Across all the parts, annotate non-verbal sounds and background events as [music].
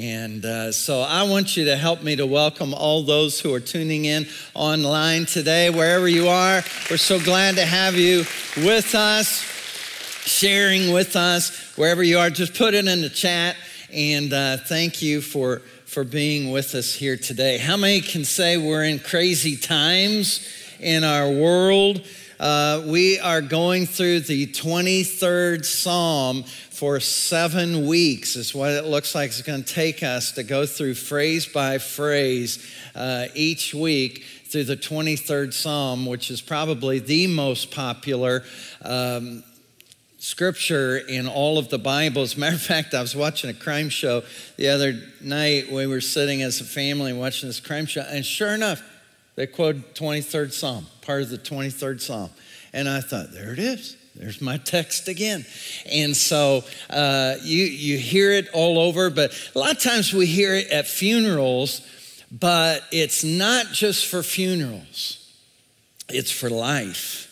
And uh, so I want you to help me to welcome all those who are tuning in online today, wherever you are. We're so glad to have you with us, sharing with us, wherever you are. Just put it in the chat. And uh, thank you for, for being with us here today. How many can say we're in crazy times in our world? Uh, we are going through the 23rd Psalm for seven weeks, is what it looks like it's going to take us to go through phrase by phrase uh, each week through the 23rd Psalm, which is probably the most popular. Um, scripture in all of the Bible. As a matter of fact, I was watching a crime show the other night. We were sitting as a family watching this crime show, and sure enough, they quoted 23rd Psalm, part of the 23rd Psalm. And I thought, there it is. There's my text again. And so uh, you, you hear it all over, but a lot of times we hear it at funerals, but it's not just for funerals, it's for life.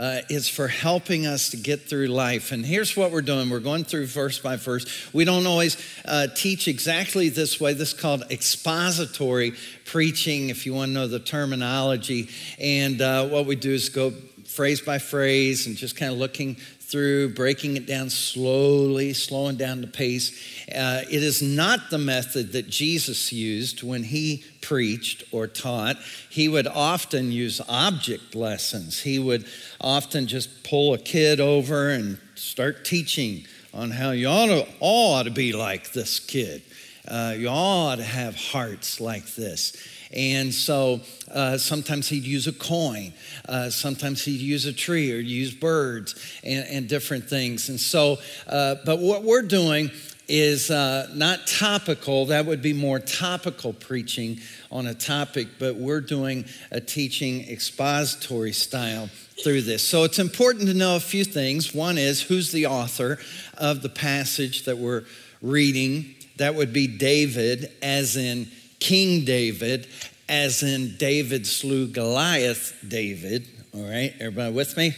Uh, it's for helping us to get through life. And here's what we're doing we're going through verse by verse. We don't always uh, teach exactly this way. This is called expository preaching, if you want to know the terminology. And uh, what we do is go phrase by phrase and just kind of looking through, breaking it down slowly, slowing down the pace. Uh, it is not the method that Jesus used when he preached or taught. He would often use object lessons. He would often just pull a kid over and start teaching on how you ought to, all ought to be like this kid. Uh, you all ought to have hearts like this. And so uh, sometimes he'd use a coin, uh, sometimes he'd use a tree or use birds and, and different things. And so, uh, but what we're doing is uh, not topical, that would be more topical preaching on a topic, but we're doing a teaching expository style through this. So it's important to know a few things. One is who's the author of the passage that we're reading? That would be David, as in King David, as in David slew Goliath, David. All right, everybody with me?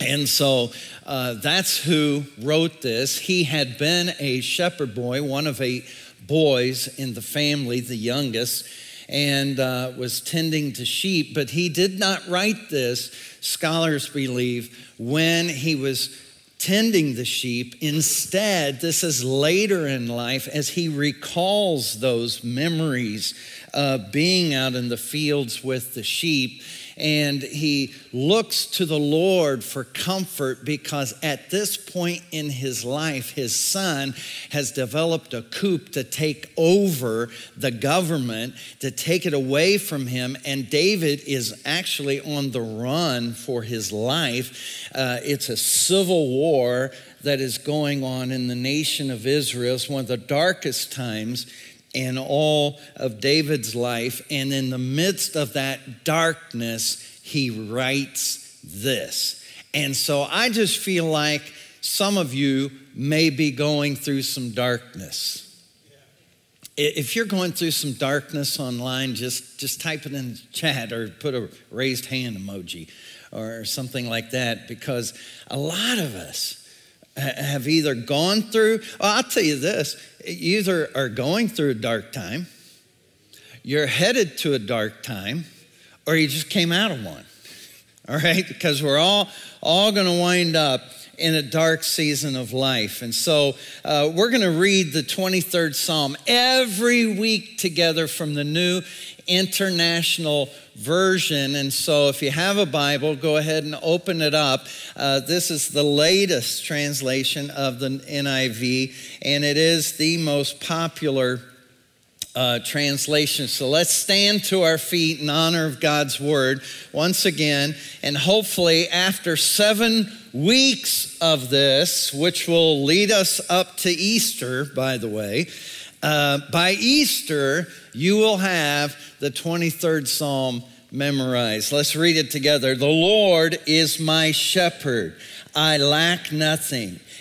And so uh, that's who wrote this. He had been a shepherd boy, one of eight boys in the family, the youngest, and uh, was tending to sheep. But he did not write this, scholars believe, when he was tending the sheep. Instead, this is later in life as he recalls those memories of being out in the fields with the sheep and he looks to the Lord for comfort because at this point in his life, his son has developed a coup to take over the government, to take it away from him. And David is actually on the run for his life. Uh, it's a civil war that is going on in the nation of Israel. It's one of the darkest times in all of David's life. And in the midst of that darkness, he writes this. And so I just feel like some of you may be going through some darkness. If you're going through some darkness online, just, just type it in the chat or put a raised hand emoji or something like that because a lot of us have either gone through, well, I'll tell you this you either are going through a dark time, you're headed to a dark time, or you just came out of one. [laughs] All right? Because we're all all going to wind up in a dark season of life. And so uh, we're going to read the 23rd Psalm every week together from the New International Version. And so if you have a Bible, go ahead and open it up. Uh, this is the latest translation of the NIV, and it is the most popular. Uh, translation. So let's stand to our feet in honor of God's word once again. And hopefully, after seven weeks of this, which will lead us up to Easter, by the way, uh, by Easter, you will have the 23rd Psalm memorized. Let's read it together. The Lord is my shepherd, I lack nothing.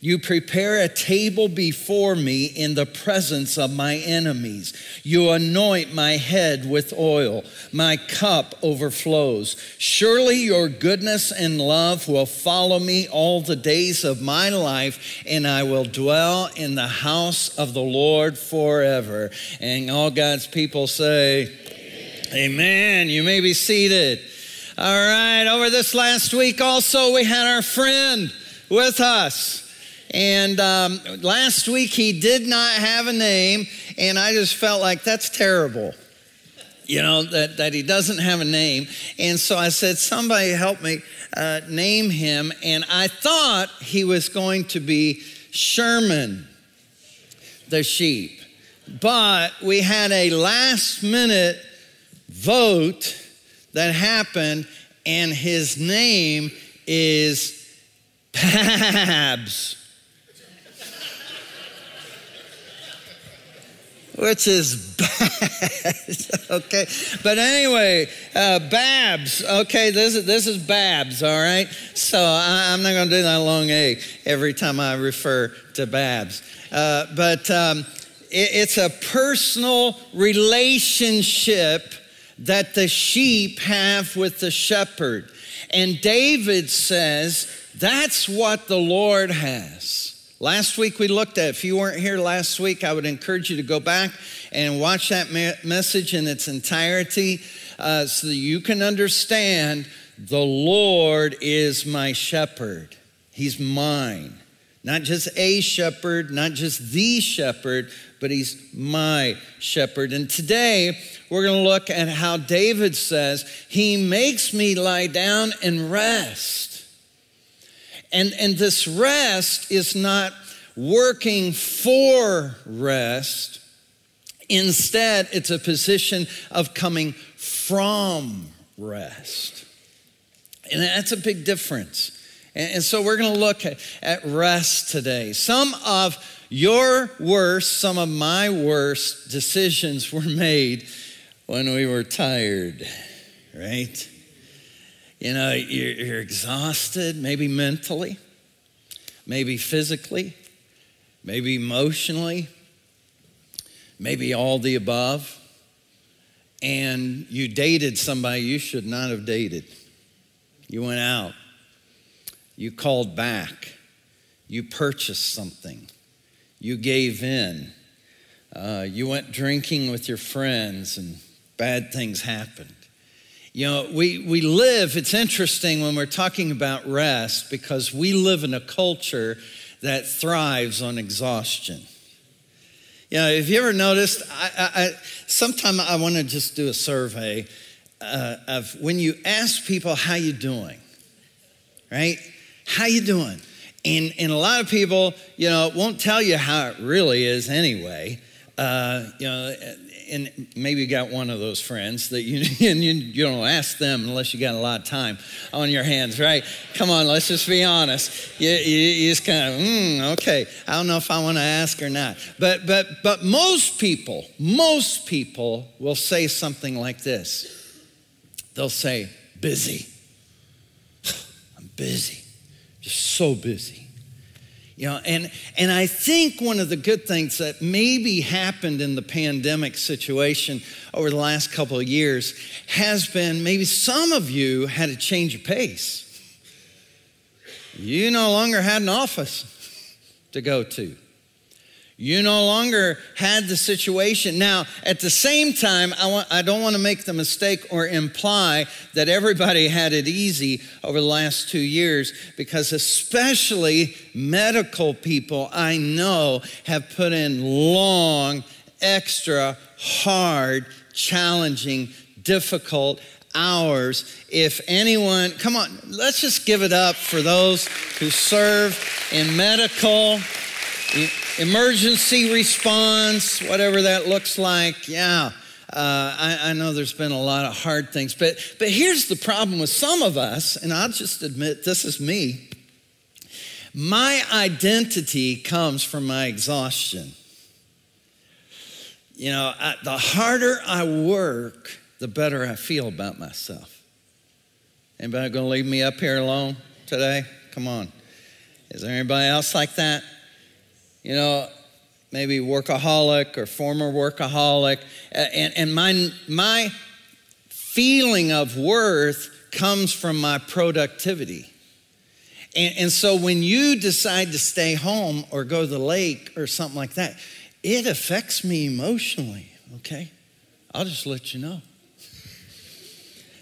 You prepare a table before me in the presence of my enemies. You anoint my head with oil. My cup overflows. Surely your goodness and love will follow me all the days of my life, and I will dwell in the house of the Lord forever. And all God's people say, Amen. Amen. You may be seated. All right, over this last week also, we had our friend with us. And um, last week he did not have a name, and I just felt like that's terrible. You know, that, that he doesn't have a name. And so I said, Somebody help me uh, name him. And I thought he was going to be Sherman the sheep. But we had a last minute vote that happened, and his name is Babs. Which is bad. [laughs] okay, but anyway, uh, Babs. Okay, this is this is Babs. All right. So I, am not going to do that long A every time I refer to Babs. Uh, but um, it, it's a personal relationship that the sheep have with the shepherd, and David says that's what the Lord has. Last week we looked at, if you weren't here last week, I would encourage you to go back and watch that message in its entirety uh, so that you can understand the Lord is my shepherd. He's mine. Not just a shepherd, not just the shepherd, but he's my shepherd. And today we're going to look at how David says, He makes me lie down and rest. And, and this rest is not working for rest. Instead, it's a position of coming from rest. And that's a big difference. And, so we're going to look at, at rest today. Some of your worst, some of my worst decisions were made when we were tired, right? You know, you're, you're exhausted, maybe mentally, maybe physically, maybe emotionally, maybe all the above. And you dated somebody you should not have dated. You went out, you called back, you purchased something, you gave in, uh, you went drinking with your friends, and bad things happened. You know, we, we live, it's interesting when we're talking about rest because we live in a culture that thrives on exhaustion. You know, have you ever noticed? I, I, I sometimes I want to just do a survey uh, of when you ask people how you doing, right? How you doing? And, and a lot of people, you know, won't tell you how it really is anyway. Uh, you know, and maybe you got one of those friends that you [laughs] and you, you don't ask them unless you got a lot of time on your hands, right? Come on, let's just be honest. You, you, you just kind of, mm, okay, I don't know if I want to ask or not. But but but most people, most people will say something like this. They'll say, busy. [sighs] I'm busy, just so busy. You know, and, and I think one of the good things that maybe happened in the pandemic situation over the last couple of years has been maybe some of you had a change of pace. You no longer had an office to go to. You no longer had the situation. Now, at the same time, I, want, I don't want to make the mistake or imply that everybody had it easy over the last two years, because especially medical people I know have put in long, extra, hard, challenging, difficult hours. If anyone, come on, let's just give it up for those who serve in medical emergency response, whatever that looks like. Yeah. Uh, I, I know there's been a lot of hard things, but, but here's the problem with some of us, and I'll just admit this is me. My identity comes from my exhaustion. You know, I, the harder I work, the better I feel about myself. Anybody gonna leave me up here alone today? Come on. Is there anybody else like that? You know, maybe workaholic or former workaholic. And, and my, my feeling of worth comes from my productivity. And, and so when you decide to stay home or go to the lake or something like that, it affects me emotionally, okay? I'll just let you know.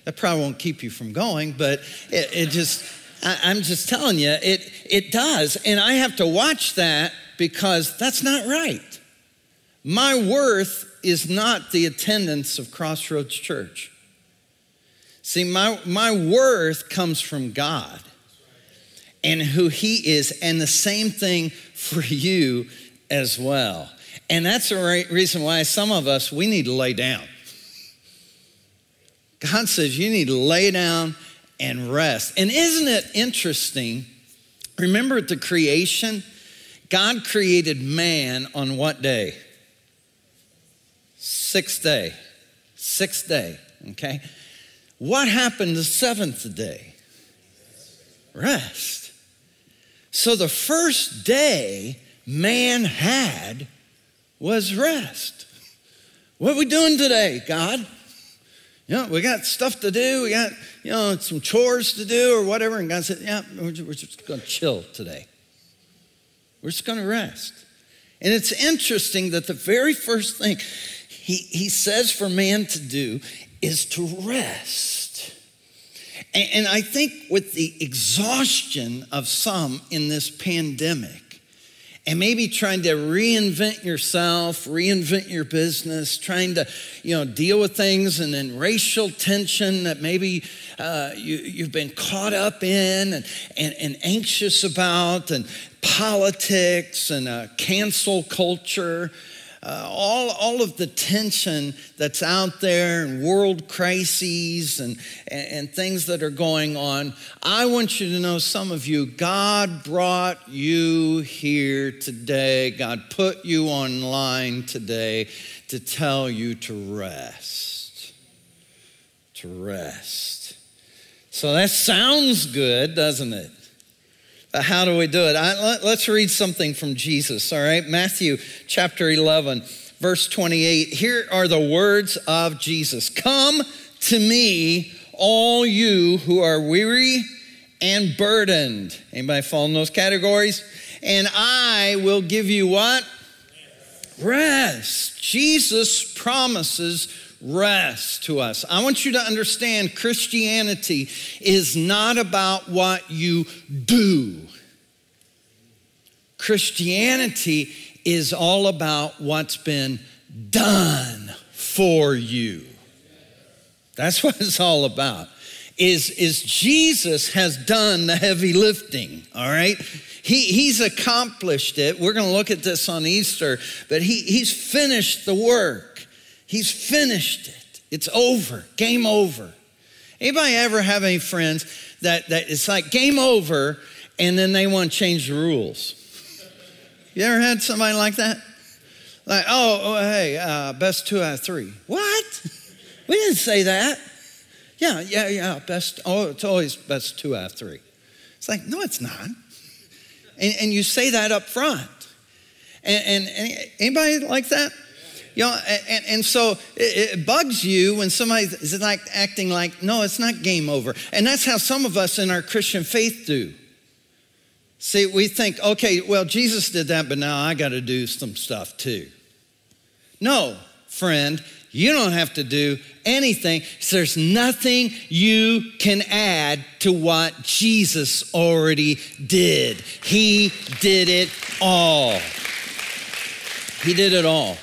That probably won't keep you from going, but it, it just, I, I'm just telling you, it, it does. And I have to watch that because that's not right. My worth is not the attendance of Crossroads Church. See, my, my worth comes from God and who He is, and the same thing for you as well. And that's the reason why some of us, we need to lay down. God says you need to lay down and rest. And isn't it interesting? Remember at the creation, God created man on what day? Sixth day. Sixth day, okay? What happened the seventh day? Rest. So the first day man had was rest. What are we doing today, God? You know, we got stuff to do. We got, you know, some chores to do or whatever. And God said, yeah, we're just going to chill today. We're just going to rest. And it's interesting that the very first thing he, he says for man to do is to rest. And, and I think with the exhaustion of some in this pandemic, and maybe trying to reinvent yourself, reinvent your business, trying to, you know, deal with things and then racial tension that maybe uh, you, you've been caught up in and, and, and anxious about, and politics and uh, cancel culture uh, all, all of the tension that's out there and world crises and, and, and things that are going on, I want you to know some of you, God brought you here today. God put you online today to tell you to rest. To rest. So that sounds good, doesn't it? Uh, how do we do it? I, let, let's read something from Jesus, all right? Matthew chapter 11, verse 28. Here are the words of Jesus Come to me, all you who are weary and burdened. Anybody fall in those categories? And I will give you what? Rest. Jesus promises rest to us. I want you to understand Christianity is not about what you do. Christianity is all about what's been done for you. That's what it's all about. Is, is Jesus has done the heavy lifting, all right? He, he's accomplished it. We're going to look at this on Easter, but he, he's finished the work. He's finished it. It's over. Game over. Anybody ever have any friends that, that it's like game over and then they want to change the rules? You ever had somebody like that? Like, oh, oh hey, uh, best two out of three. What? We didn't say that. Yeah, yeah, yeah, best, oh, it's always best two out of three. It's like, no, it's not. And, and you say that up front. And, and, and anybody like that? You know, and, and so it, it, bugs you when somebody is like acting like, no, it's not game over. And that's how some of us in our Christian faith do. See, we think, okay, well, Jesus did that, but now I got to do some stuff too. No, friend, you don't have to do anything. There's nothing you can add to what Jesus already did. He did it all. He did it all.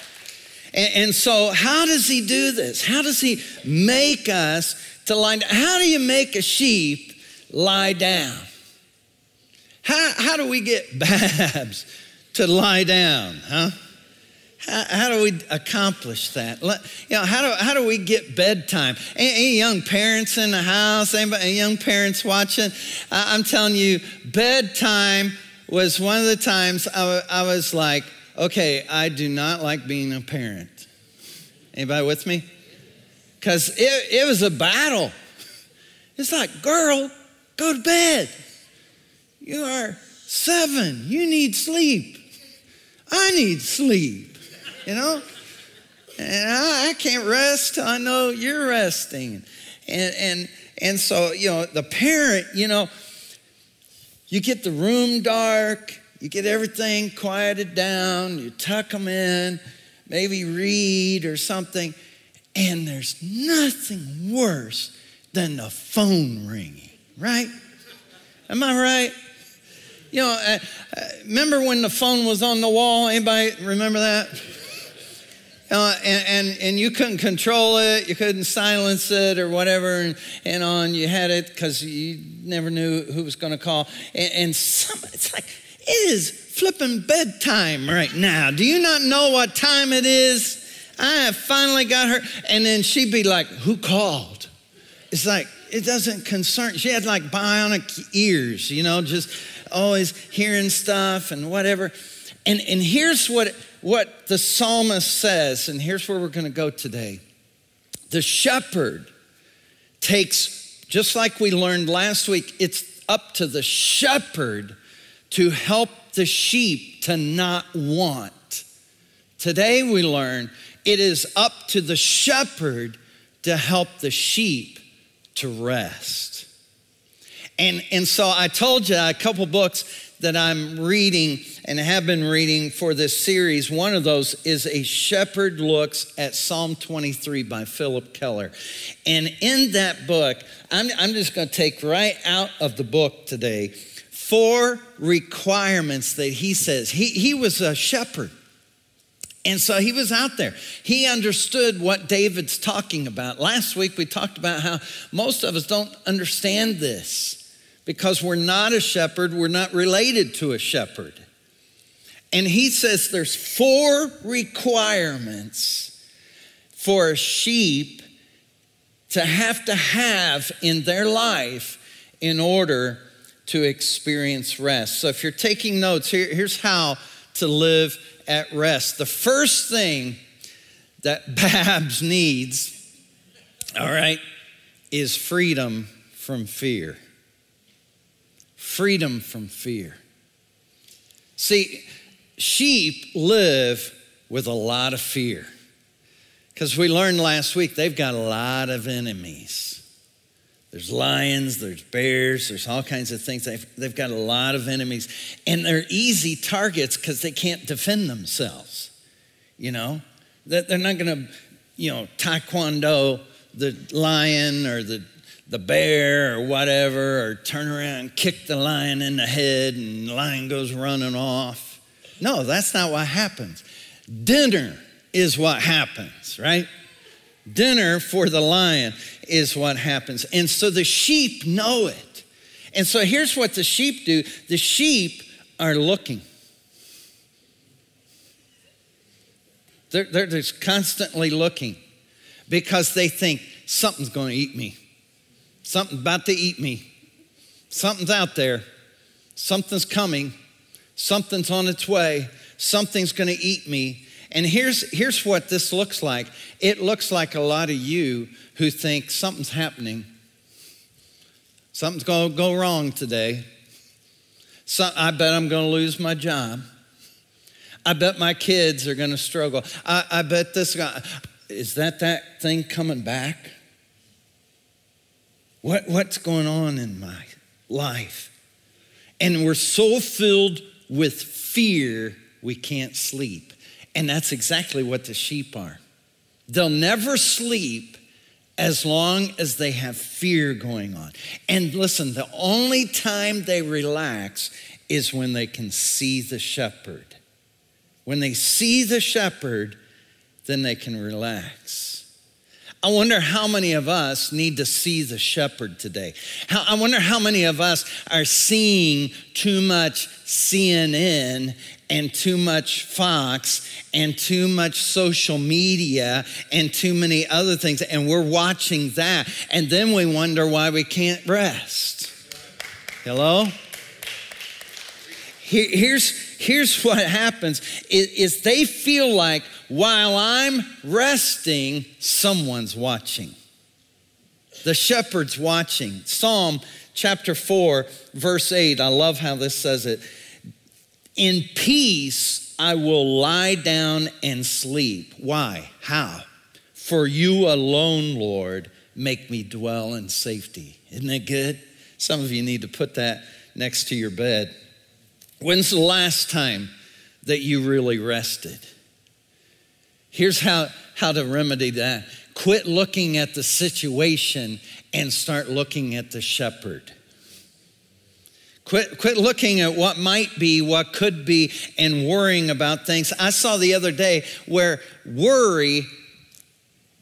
And, and, so, how does he do this? How does he make us to lie down? How do you make a sheep lie down? How, how do we get [laughs] Babs to lie down, huh? how, how, do we accomplish that? Let, you know, how do, how do we get bedtime? Any, any young parents in the house? Anybody, young parents watching? I, I'm telling you, bedtime was one of the times I, I was like, okay, I do not like being a parent. Anybody with me? Because it, it was a battle. It's like, girl, go to bed. You are seven. You need sleep. I need sleep, you know? And I, I can't rest I know you're resting. And, and, and so, you know, the parent, you know, you get the room dark, you get everything quieted down, you tuck them in, maybe read or something, and there's nothing worse than the phone ringing, right? Am I right? You know, uh, uh, remember when the phone was on the wall? Anybody remember that? Uh, and, and, and you couldn't control it, you couldn't silence it or whatever, and, and on you had it because you never knew who was going to call. And, and some, it's like, it is flipping bedtime right now. Do you not know what time it is? I have finally got her. And then she'd be like, Who called? It's like, it doesn't concern. She had like bionic ears, you know, just always hearing stuff and whatever. And, and here's what, what the psalmist says, and here's where we're going to go today. The shepherd takes, just like we learned last week, it's up to the shepherd to help the sheep to not want. Today we learn it is up to the shepherd to help the sheep to rest. And, and so I told you a couple books that I'm reading and have been reading for this series. One of those is A Shepherd Looks at Psalm 23 by Phillip Keller. And in that book, I'm, I'm just going to take right out of the book today four requirements that he says. He, he was a shepherd. And so he was out there. He understood what David's talking about. Last week we talked about how most of us don't understand this because we're not a shepherd, we're not related to a shepherd. And he says there's four requirements for a sheep to have to have in their life in order to experience rest. So if you're taking notes, here, here's how to live at rest. The first thing that [laughs] Babs needs, all right, is freedom from fear. Freedom from fear. See, sheep live with a lot of fear. Because we learned last week, they've got a lot of enemies. There's lions, there's bears, there's all kinds of things. They've, they've got a lot of enemies. And they're easy targets because they can't defend themselves. You know, they're not going to, you know, taekwondo the lion or the, the bear or whatever, or turn around and kick the lion in the head and the lion goes running off. No, that's not what happens. Dinner is what happens, right? Dinner for the lion is what happens. And so the sheep know it. And so here's what the sheep do the sheep are looking. They're, they're just constantly looking because they think something's going to eat me. Something's about to eat me. Something's out there. Something's coming. Something's on its way. Something's going to eat me. And here's, here's what this looks like it looks like a lot of you who think something's happening, something's going to go wrong today. So, I bet I'm going to lose my job. I bet my kids are going to struggle. I, I bet this guy, is that that thing coming back? What, what's going on in my life? And we're so filled with fear, we can't sleep. And that's exactly what the sheep are. They'll never sleep as long as they have fear going on. And listen, the only time they relax is when they can see the shepherd. When they see the shepherd, then they can relax. I wonder how many of us need to see the shepherd today. How, I wonder how many of us are seeing too much CNN and too much Fox and too much social media and too many other things, and we're watching that, and then we wonder why we can't rest. Hello? Here, here's, here's what happens is, is they feel like while I'm resting, someone's watching. The shepherd's watching. Psalm chapter 4, verse 8, I love how this says it. In peace I will lie down and sleep. Why? How? For you alone, Lord, make me dwell in safety. Isn't that good? Some of you need to put that next to your bed. When's the last time that you really rested? Here's how, how to remedy that quit looking at the situation and start looking at the shepherd. Quit, quit looking at what might be, what could be, and worrying about things. I saw the other day where worry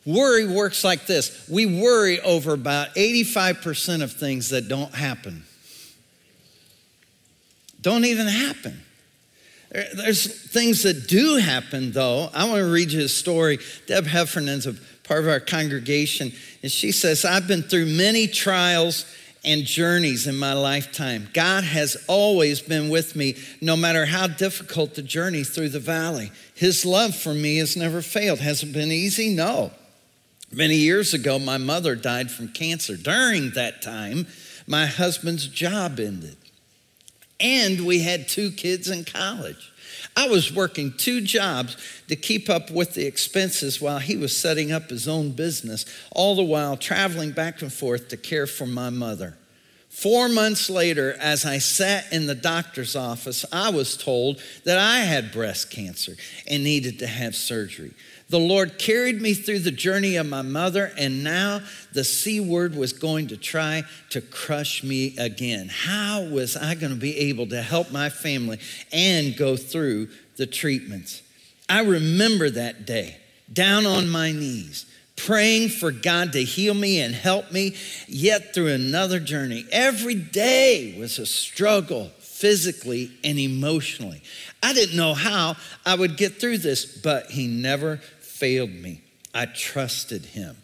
worry works like this we worry over about 85% of things that don't happen don't even happen there's things that do happen, though. I want to read you a story. Deb Heffernan's a part of our congregation, and she says, I've been through many trials and journeys in my lifetime. God has always been with me, no matter how difficult the journey through the valley. His love for me has never failed. Has it been easy? No. Many years ago, my mother died from cancer. During that time, my husband's job ended and we had two kids in college. I was working two jobs to keep up with the expenses while he was setting up his own business, all the while traveling back and forth to care for my mother. Four months later, as I sat in the doctor's office, I was told that I had breast cancer and needed to have surgery. The Lord carried me through the journey of my mother, and now the C word was going to try to crush me again. How was I going to be able to help my family and go through the treatments? I remember that day, down on my knees, praying for God to heal me and help me, yet through another journey. Every day was a struggle physically and emotionally. I didn't know how I would get through this, but He never failed me. I trusted him.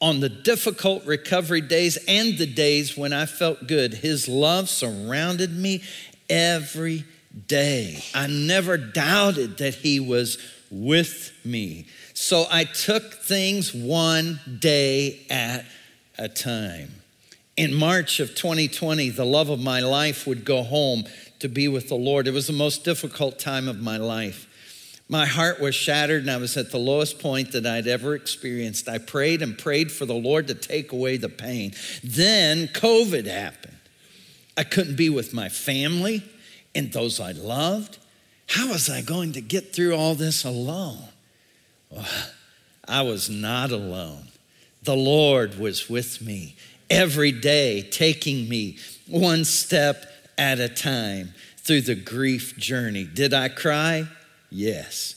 On the difficult recovery days and the days when I felt good, his love surrounded me every day. I never doubted that he was with me. So I took things one day at a time. In March of 2020, the love of my life would go home to be with the Lord. It was the most difficult time of my life. My heart was shattered and I was at the lowest point that I'd ever experienced. I prayed and prayed for the Lord to take away the pain. Then COVID happened. I couldn't be with my family and those I loved. How was I going to get through all this alone? Well, I was not alone. The Lord was with me every day, taking me one step at a time through the grief journey. Did I cry? Yes.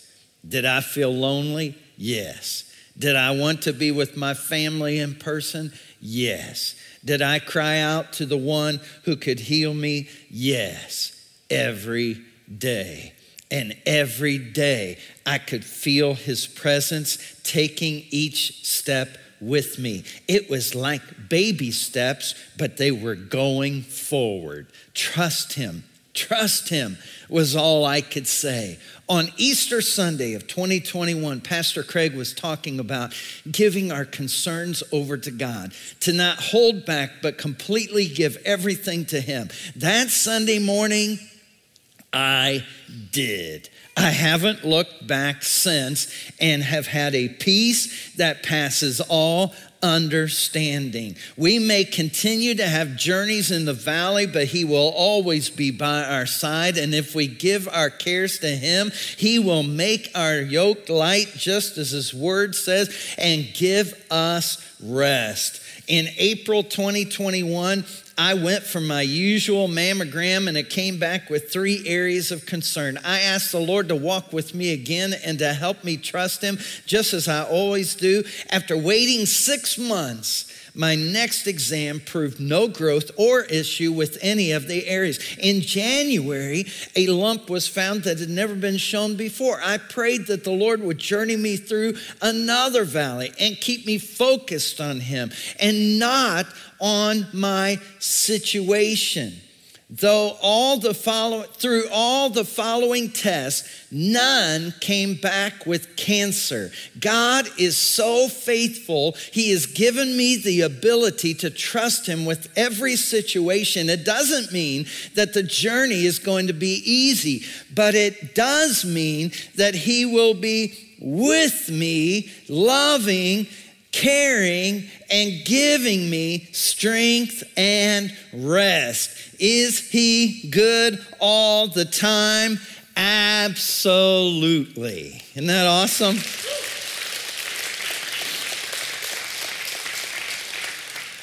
Did I feel lonely? Yes. Did I want to be with my family in person? Yes. Did I cry out to the one who could heal me? Yes. Every day. And every day I could feel his presence taking each step with me. It was like baby steps, but they were going forward. Trust him. Trust him was all I could say. On Easter Sunday of 2021, Pastor Craig was talking about giving our concerns over to God, to not hold back, but completely give everything to Him. That Sunday morning, I did. I haven't looked back since and have had a peace that passes all understanding. We may continue to have journeys in the valley, but He will always be by our side. And if we give our cares to Him, He will make our yoke light, just as His word says, and give us rest. In April 2021, I went for my usual mammogram and it came back with three areas of concern. I asked the Lord to walk with me again and to help me trust Him, just as I always do. After waiting six months, my next exam proved no growth or issue with any of the areas. In January, a lump was found that had never been shown before. I prayed that the Lord would journey me through another valley and keep me focused on Him and not on my situation. Though all the follow, through all the following tests, none came back with cancer. God is so faithful. He has given me the ability to trust Him with every situation. It doesn't mean that the journey is going to be easy, but it does mean that He will be with me, loving, caring, and giving me strength and rest. Is he good all the time? Absolutely. Isn't that awesome?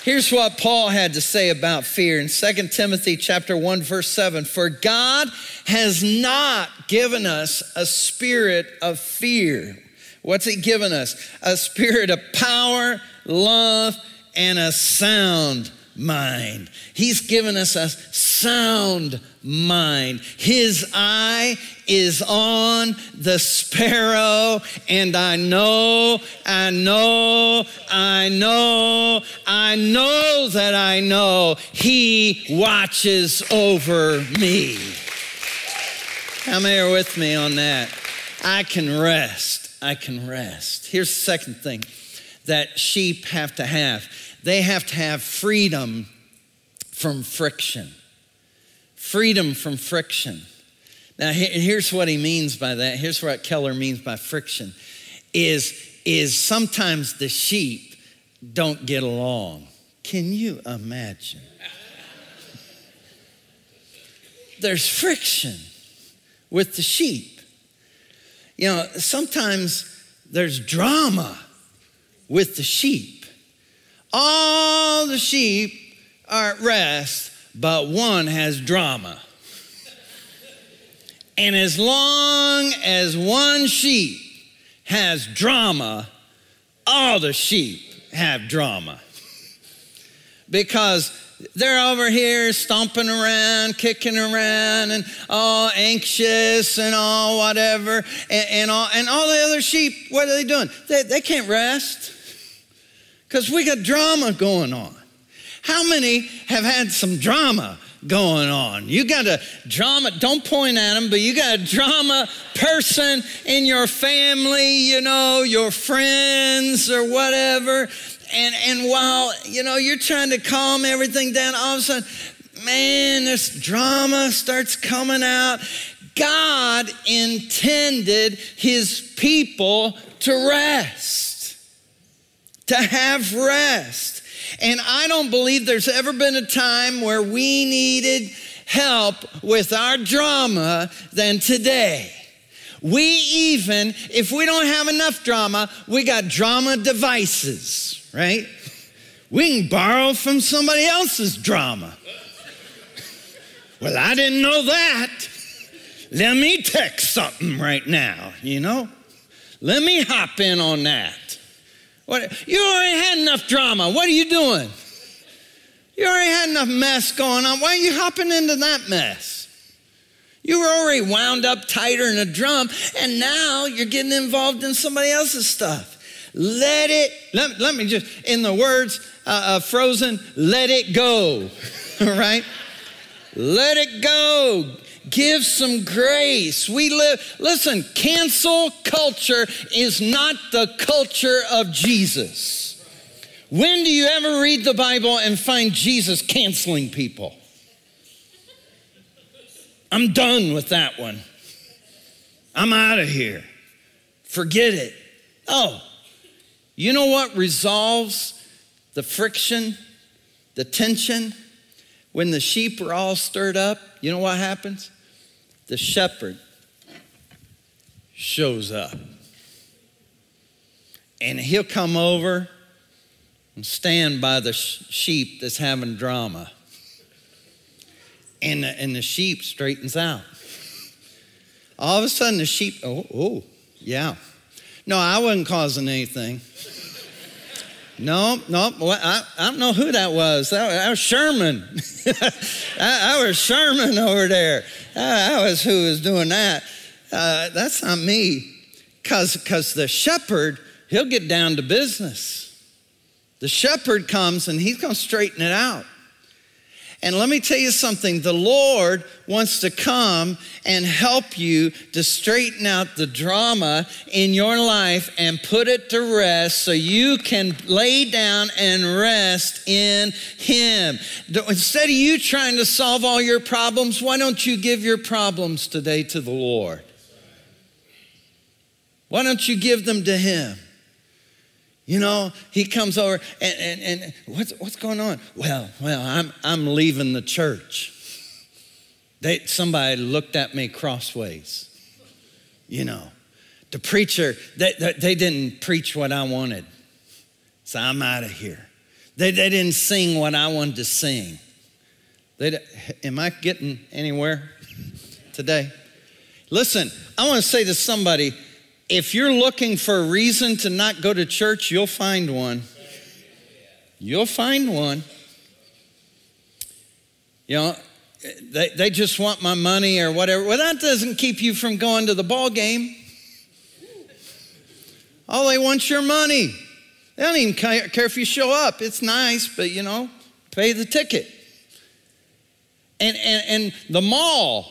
Here's what Paul had to say about fear in 2 Timothy chapter 1 verse 7 for God has not given us a spirit of fear. What's he given us? A spirit of power, love, and a sound mind. He's given us a sound mind. His eye is on the sparrow, and I know, I know, I know, I know that I know He watches over me. How many are with me on that? I can rest. I can rest. Here's the second thing that sheep have to have they have to have freedom from friction. Freedom from friction. Now, here's what he means by that. Here's what Keller means by friction is, is sometimes the sheep don't get along. Can you imagine? There's friction with the sheep. You know, sometimes there's drama with the sheep. All the sheep are at rest, but one has drama. And as long as one sheep has drama, all the sheep have drama. Because they're over here stomping around, kicking around, and all anxious and all whatever. And, and, all, and all the other sheep, what are they doing? They, they can't rest because we got drama going on. How many have had some drama going on? You got a drama, don't point at them, but you got a drama person in your family, you know, your friends or whatever. And, and while, you know, you're trying to calm everything down, all of a sudden, man, this drama starts coming out. God intended his people to rest to have rest. And I don't believe there's ever been a time where we needed help with our drama than today. We even, if we don't have enough drama, we got drama devices, right? We can borrow from somebody else's drama. Well, I didn't know that. Let me text something right now, you know? Let me hop in on that. What, you already had enough drama. What are you doing? You already had enough mess going on. Why are you hopping into that mess? You were already wound up tighter in a drum, and now you're getting involved in somebody else's stuff. Let it, let, let me just, in the words uh, of Frozen, let it go, [laughs] right? Let it go. Give some grace. We live, listen, cancel culture is not the culture of Jesus. When do you ever read the Bible and find Jesus canceling people? I'm done with that one. I'm out of here. Forget it. Oh, you know what resolves the friction, the tension? When the sheep are all stirred up, you know what happens? the shepherd shows up. And he'll come over and stand by the sheep that's having drama. And the, and the sheep straightens out. All of a sudden, the sheep, oh, oh, yeah. No, I wasn't causing anything. No, no, I, I don't know who that was. That, that was Sherman. [laughs] I was Sherman over there. That was who was doing that. Uh, that's not me. Because the shepherd, he'll get down to business. The shepherd comes and he's going to straighten it out. And let me tell you something the Lord wants to come and help you to straighten out the drama in your life and put it to rest so you can lay down and rest in Him. Instead of you trying to solve all your problems, why don't you give your problems today to the Lord? Why don't you give them to Him? You know, he comes over and, and, and what's, what's going on? Well, well, I'm, I'm leaving the church. They, somebody looked at me crossways. You know, the preacher, they, they, they didn't preach what I wanted. So I'm out of here. They, they didn't sing what I wanted to sing. They, am I getting anywhere [laughs] today? Listen, I want to say to somebody if you're looking for a reason to not go to church, you'll find one. You'll find one. You know, they, they just want my money or whatever. Well, that doesn't keep you from going to the ball game. All they want's your money. They don't even care if you show up. It's nice, but you know, pay the ticket. And, and, and the mall,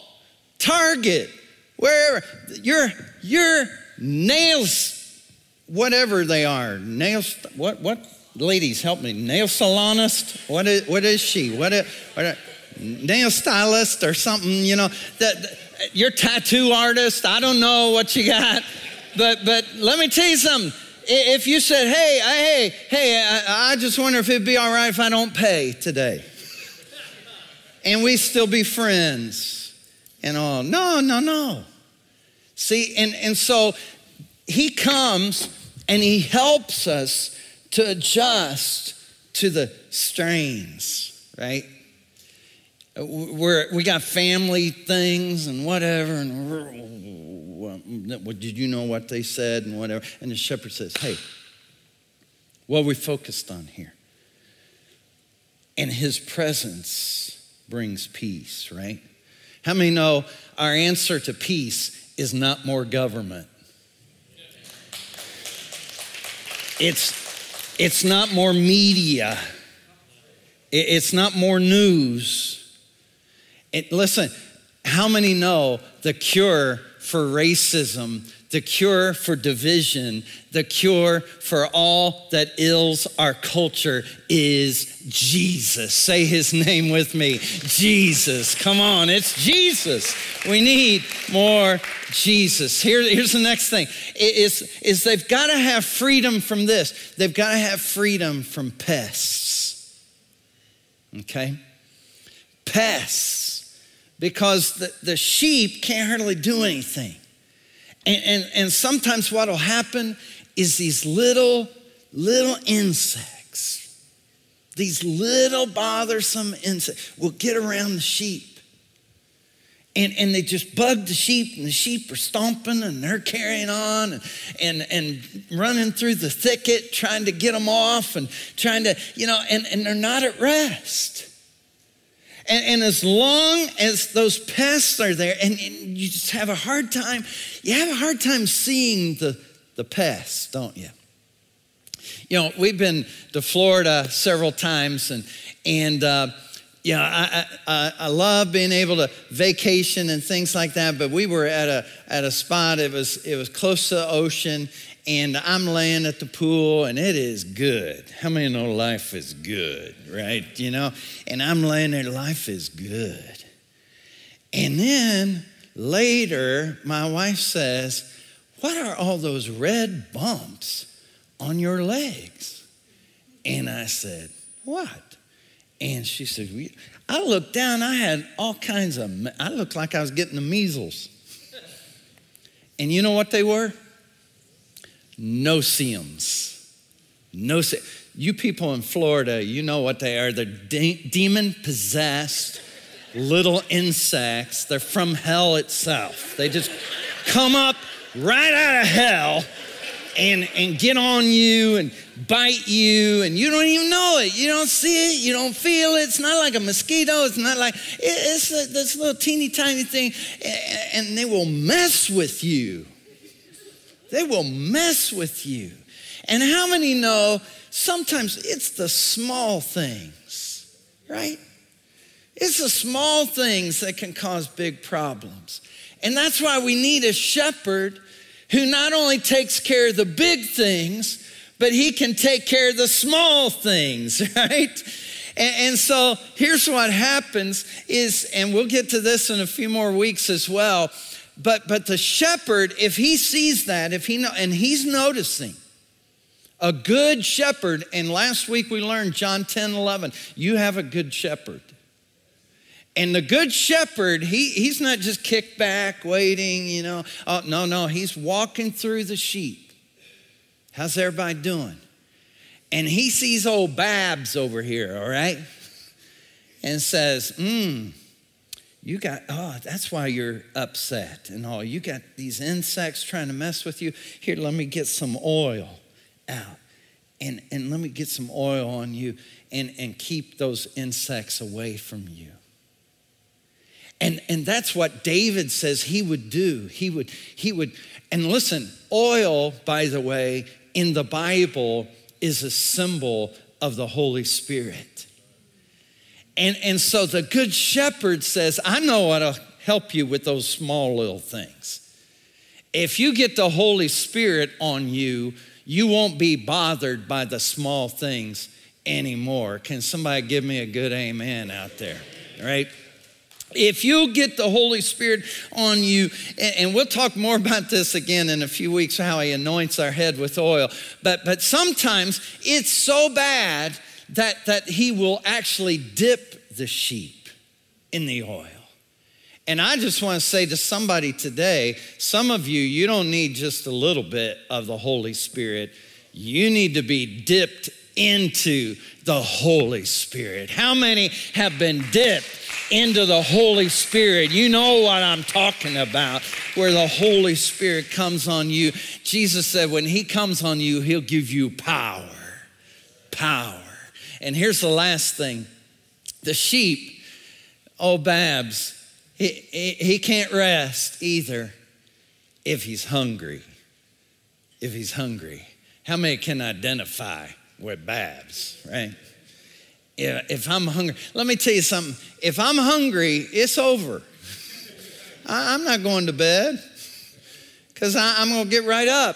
Target, wherever, you're, you're nails, whatever they are, nails, what, what, ladies, help me, nail salonist, what is, what is she? What, is, what nail stylist or something, you know, that, your tattoo artist, I don't know what you got, but, but let me tell you something. If you said, hey, hey, hey, I, I just wonder if it'd be all right if I don't pay today. and we still be friends and all. No, no, no. See, and, and so he comes and he helps us to adjust to the strains, right? We're, we got family things and whatever, and did you know what they said and whatever? And the shepherd says, Hey, what we focused on here? And his presence brings peace, right? How many know our answer to peace is not more government. It's, it's not more media. It's not more news. It, listen, how many know the cure for racism the cure for division, the cure for all that ills our culture is Jesus. Say his name with me Jesus. Come on, it's Jesus. We need more Jesus. Here, here's the next thing is, is they've got to have freedom from this. They've got to have freedom from pests. Okay? Pests. Because the, the sheep can't hardly do anything. And, and, and sometimes what will happen is these little, little insects, these little bothersome insects will get around the sheep. And, and they just bug the sheep, and the sheep are stomping and they're carrying on and, and, and running through the thicket, trying to get them off and trying to, you know, and, and they're not at rest. And, and, as long as those pests are there, and, and, you just have a hard time, you have a hard time seeing the, the pests, don't you? You know, we've been to Florida several times, and, and uh, you know, I, I, I love being able to vacation and things like that, but we were at a, at a spot, it was, it was close to the ocean, and I'm laying at the pool and it is good. How many know life is good, right? You know, and I'm laying there, life is good. And then later, my wife says, What are all those red bumps on your legs? And I said, What? And she said, I looked down, I had all kinds of, I looked like I was getting the measles. And you know what they were? No-see-ums. No you people in Florida, you know what they are. They're de- demon possessed little insects. They're from hell itself. They just come up right out of hell and, and get on you and bite you, and you don't even know it. You don't see it, you don't feel it. It's not like a mosquito, it's not like, it's a, this little teeny tiny thing, and they will mess with you. They will mess with you. And how many know sometimes it's the small things, right? It's the small things that can cause big problems. And that's why we need a shepherd who not only takes care of the big things, but he can take care of the small things, [laughs] right? And, so here's what happens is, and we'll get to this in a few more weeks as well. But but the shepherd, if he sees that, if he know, and he's noticing a good shepherd, and last week we learned John 10, 11, you have a good shepherd. And the good shepherd, he, he's not just kicked back, waiting, you know. Oh, no, no, he's walking through the sheep. How's everybody doing? And he sees old Babs over here, all right? And says, hmm, you got, oh, that's why you're upset and all. You got these insects trying to mess with you. Here, let me get some oil out. And, and let me get some oil on you and, and keep those insects away from you. And, and that's what David says he would do. He would, he would, and listen, oil, by the way, in the Bible is a symbol of the Holy Spirit. And, and so the good shepherd says, I know how to help you with those small little things. If you get the Holy Spirit on you, you won't be bothered by the small things anymore. Can somebody give me a good amen out there? Right? If you get the Holy Spirit on you, and we'll talk more about this again in a few weeks, how He anoints our head with oil. But, but sometimes it's so bad that, that He will actually dip the sheep in the oil. And I just want to say to somebody today some of you, you don't need just a little bit of the Holy Spirit, you need to be dipped into the Holy Spirit. How many have been dipped into the Holy Spirit? You know what I'm talking about, where the Holy Spirit comes on you. Jesus said, when He comes on you, He'll give you power. Power. And here's the last thing the sheep, oh, Babs, he, he, he can't rest either if he's hungry. If he's hungry. How many can identify with Babs, right? If I'm hungry, let me tell you something. If I'm hungry, it's over. I'm not going to bed because I'm going to get right up.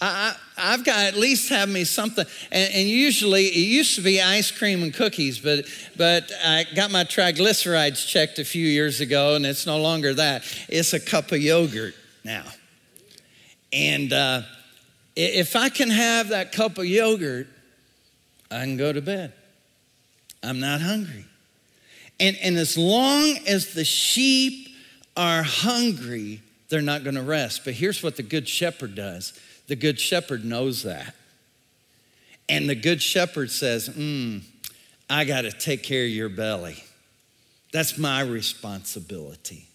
I, have got to at least have me something. And, and, usually, it used to be ice cream and cookies, but, but I got my triglycerides checked a few years ago, and it's no longer that. It's a cup of yogurt now. And uh, if I can have that cup of yogurt, I can go to bed. I'm not hungry. And, and as long as the sheep are hungry, they're not going to rest. But here's what the good shepherd does the good shepherd knows that. And the good shepherd says, mm, I got to take care of your belly. That's my responsibility.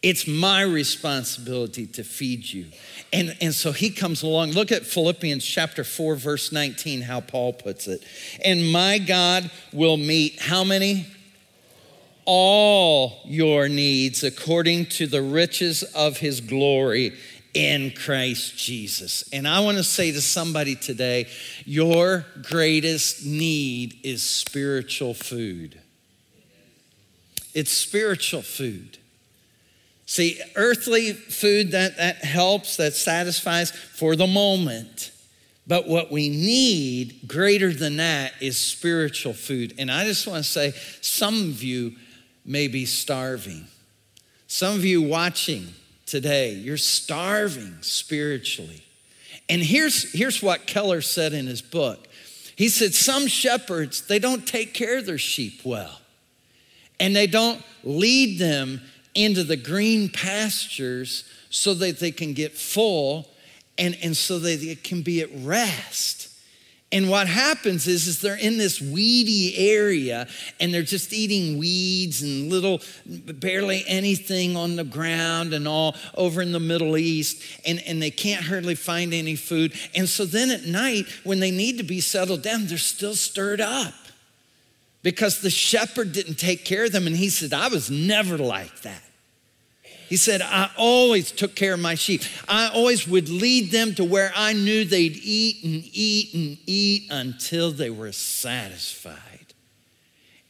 It's my responsibility to feed you. And, and so he comes along. Look at Philippians chapter 4, verse 19, how Paul puts it. And my God will meet how many? All your needs according to the riches of his glory in Christ Jesus. And I want to say to somebody today your greatest need is spiritual food. It's spiritual food. See, earthly food that, that helps, that satisfies for the moment. But what we need greater than that is spiritual food. And I just want to say, some of you may be starving. Some of you watching today, you're starving spiritually. And here's, here's what Keller said in his book. He said, Some shepherds, they don't take care of their sheep well, and they don't lead them into the green pastures so that they can get full and, and so that they can be at rest. And what happens is, is they're in this weedy area and they're just eating weeds and little, barely anything on the ground and all over in the Middle East. And, and they can't hardly find any food. And so then at night, when they need to be settled down, they're still stirred up because the shepherd didn't take care of them. And he said, I was never like that. He said, I always took care of my sheep. I always would lead them to where I knew they'd eat and eat and eat until they were satisfied.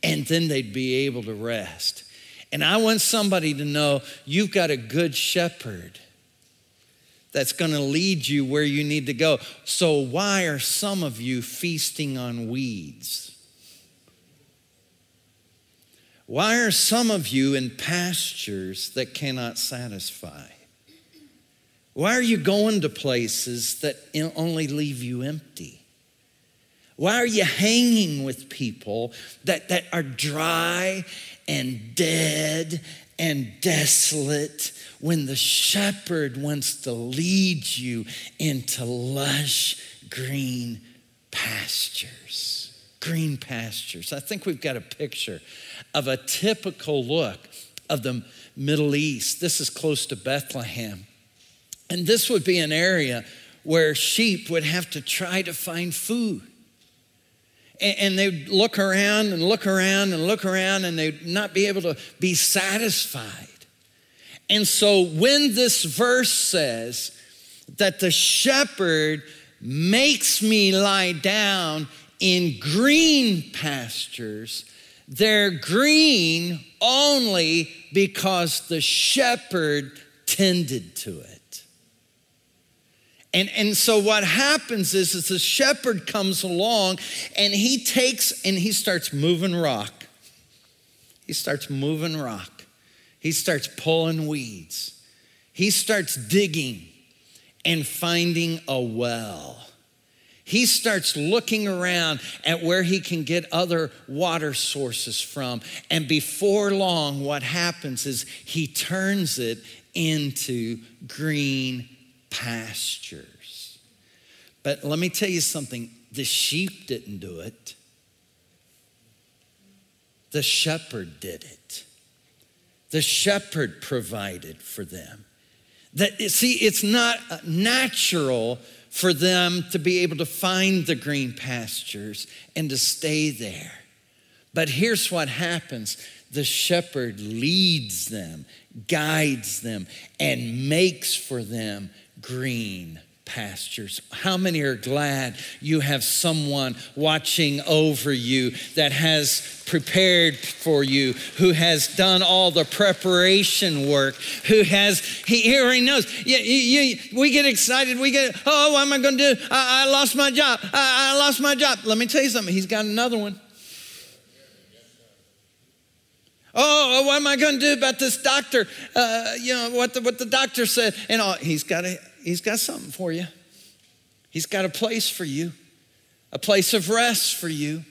And then they'd be able to rest. And I want somebody to know you've got a good shepherd that's going to lead you where you need to go. So, why are some of you feasting on weeds? Why are some of you in pastures that cannot satisfy? Why are you going to places that only leave you empty? Why are you hanging with people that, that are dry and dead and desolate when the shepherd wants to lead you into lush green pastures? Green pastures. I think we've got a picture of a typical look of the Middle East. This is close to Bethlehem. And this would be an area where sheep would have to try to find food. And they'd look around and look around and look around and they'd not be able to be satisfied. And so when this verse says that the shepherd makes me lie down in green pastures. They're green only because the shepherd tended to it. And, and so what happens is, is the shepherd comes along and he takes and he starts moving rock. He starts moving rock. He starts pulling weeds. He starts digging and finding a well he starts looking around at where he can get other water sources from. And before long, what happens is he turns it into green pastures. But let me tell you something the sheep didn't do it, the shepherd did it. The shepherd provided for them. That see, it's not natural for them to be able to find the green pastures and to stay there. But here's what happens the shepherd leads them, guides them, and makes for them green pastures. How many are glad you have someone watching over you that has prepared for you, who has done all the preparation work, who has, he, he already knows. Yeah, you, you, we get excited. We get, oh, what am I going to do? I, I, lost my job. I, I lost my job. Let me tell you something. He's got another one. Oh, what am I going to do about this doctor? Uh, you know what the, what the doctor said, and all. He's got a He's got something for you. He's got a place for you, a place of rest for you.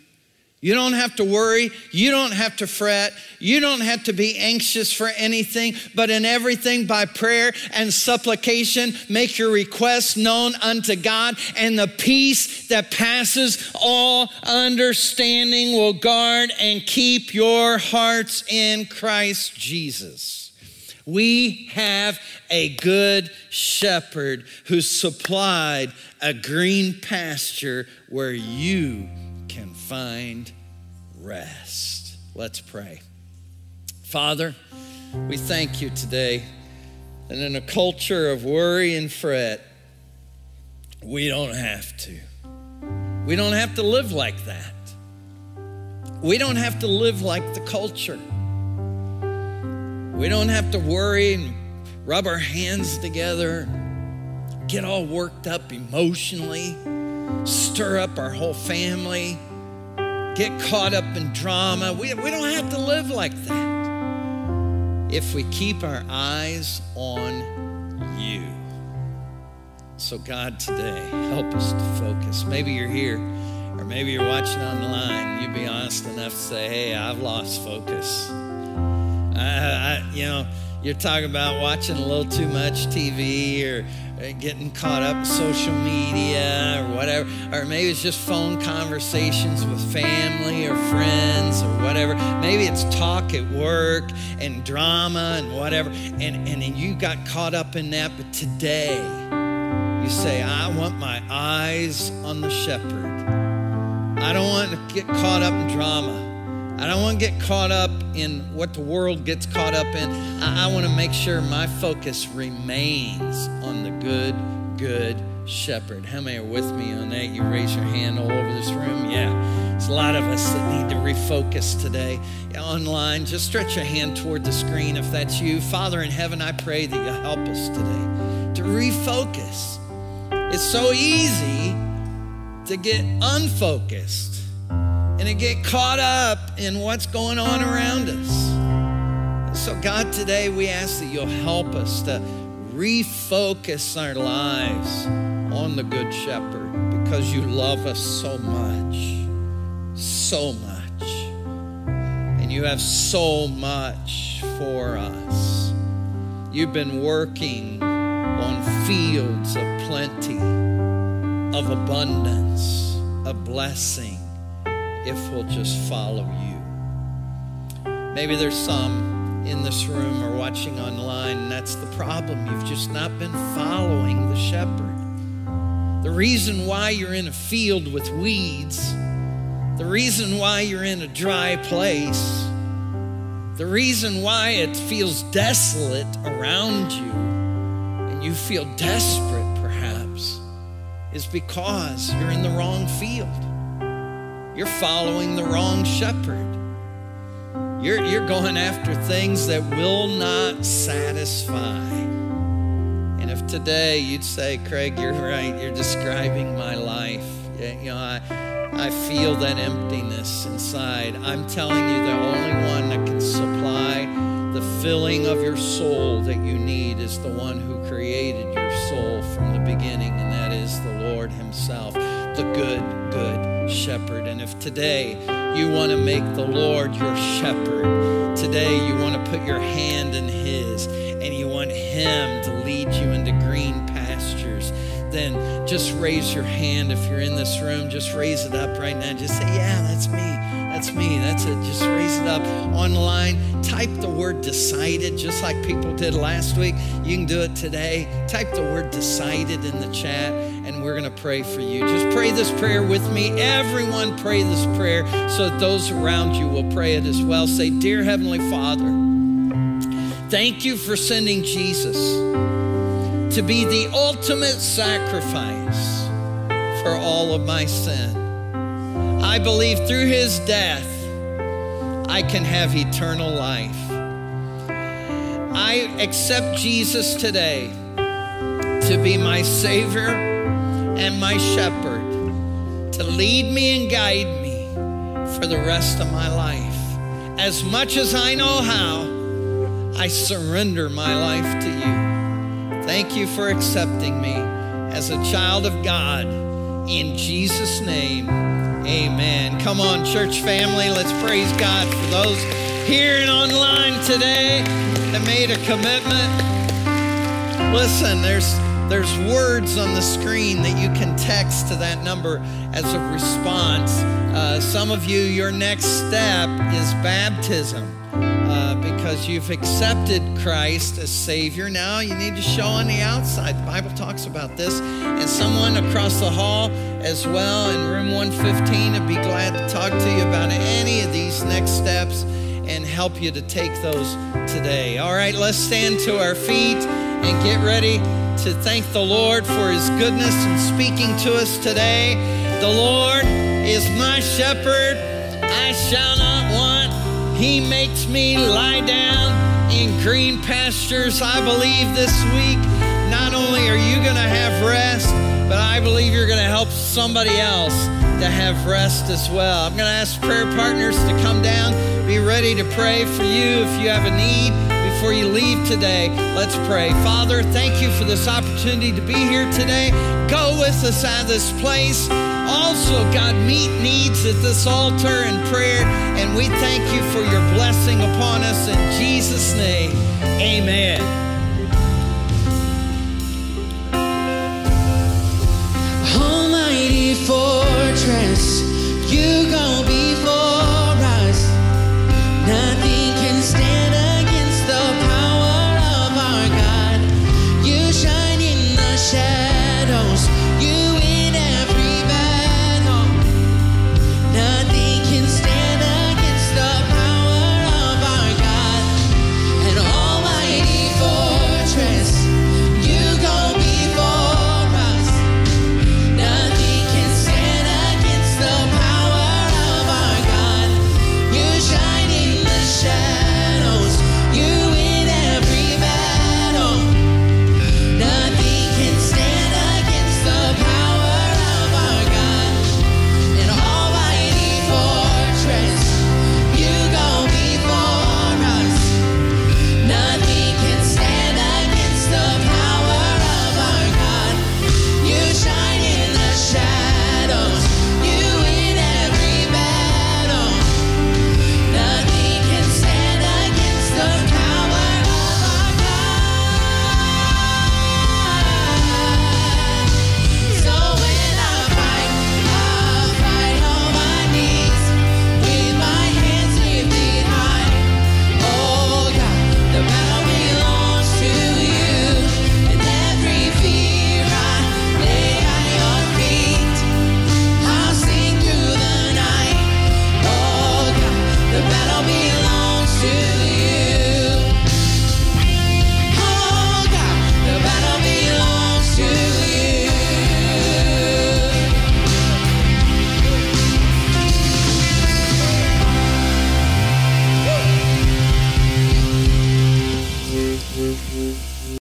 You don't have to worry. You don't have to fret. You don't have to be anxious for anything, but in everything by prayer and supplication, make your requests known unto God, and the peace that passes all understanding will guard and keep your hearts in Christ Jesus. We have a good shepherd who supplied a green pasture where you can find rest. Let's pray. Father, we thank you today. And in a culture of worry and fret, we don't have to. We don't have to live like that. We don't have to live like the culture. We don't have to worry and rub our hands together, get all worked up emotionally, stir up our whole family, get caught up in drama. We, we don't have to live like that if we keep our eyes on you. So, God, today, help us to focus. Maybe you're here, or maybe you're watching online. You'd be honest enough to say, Hey, I've lost focus. I, I, you know, you're talking about watching a little too much TV or uh, getting caught up in social media or whatever, or maybe it's just phone conversations with family or friends or whatever. Maybe it's talk at work and drama and whatever, and, and you got caught up in that. But today, you say, I want my eyes on the shepherd. I don't want to get caught up in drama. I don't want to get caught up in what the world gets caught up in. I, I want to make sure my focus remains on the good, good shepherd. How many are with me on that? You raise your hand all over this room? Yeah. There's a lot of us that need to refocus today. Yeah, online, just stretch your hand toward the screen if that's you. Father in heaven, I pray that you help us today to refocus. It's so easy to get unfocused and to get caught up in what's going on around us. So, God, today we ask that you'll help us to refocus our lives on the Good Shepherd because you love us so much, so much. And you have so much for us. You've been working on fields of plenty, of abundance, of blessing if we'll just follow you. Maybe there's some in this room or watching online, and that's the problem. You've just not been following the shepherd. The reason why you're in a field with weeds, the reason why you're in a dry place, the reason why it feels desolate around you and you feel desperate perhaps is because you're in the wrong field. You're following the wrong shepherd. You're, you're going after things that will not satisfy. And if today you'd say, Craig, you're right, you're describing my life. You know, I, I feel that emptiness inside. I'm telling you, the only one that can supply the filling of your soul that you need is the one who created your soul from the beginning, and that is the Lord Himself, the good, good shepherd. And if today you want to make the Lord your shepherd, today you want to put your hand in His and you want Him to lead you into green pastures, then just raise your hand. If you're in this room, just raise it up right now. Just say, Yeah, that's me. That's me. That's it. Just raise it up online. Type the word decided, just like people did last week. You can do it today. Type the word decided in the chat, and we're going to pray for you. Just pray this prayer with me. Everyone, pray this prayer so that those around you will pray it as well. Say, Dear Heavenly Father, thank you for sending Jesus to be the ultimate sacrifice for all of my sin. I believe through his death, I can have eternal life. I accept Jesus today to be my Savior and my shepherd, to lead me and guide me for the rest of my life. As much as I know how, I surrender my life to you. Thank you for accepting me as a child of God. In Jesus' name, Amen. Come on, church family, let's praise God for those here and online today that made a commitment. Listen, there's there's words on the screen that you can text to that number as a response. Uh, some of you, your next step is baptism uh, because you've accepted Christ as Savior. Now you need to show on the outside. The Bible talks about this. And someone across the hall as well in room 115 would be glad to talk to you about any of these next steps and help you to take those today. All right, let's stand to our feet and get ready to thank the Lord for his goodness and speaking to us today. The Lord is my shepherd, I shall not want. He makes me lie down in green pastures. I believe this week, not only are you going to have rest, but I believe you're going to help somebody else to have rest as well. I'm going to ask prayer partners to come down, be ready to pray for you if you have a need before you leave today, let's pray. Father, thank you for this opportunity to be here today. Go with us out of this place. Also, God, meet needs at this altar in prayer. And we thank you for your blessing upon us in Jesus' name. Amen. Almighty fortress, you go before us. Not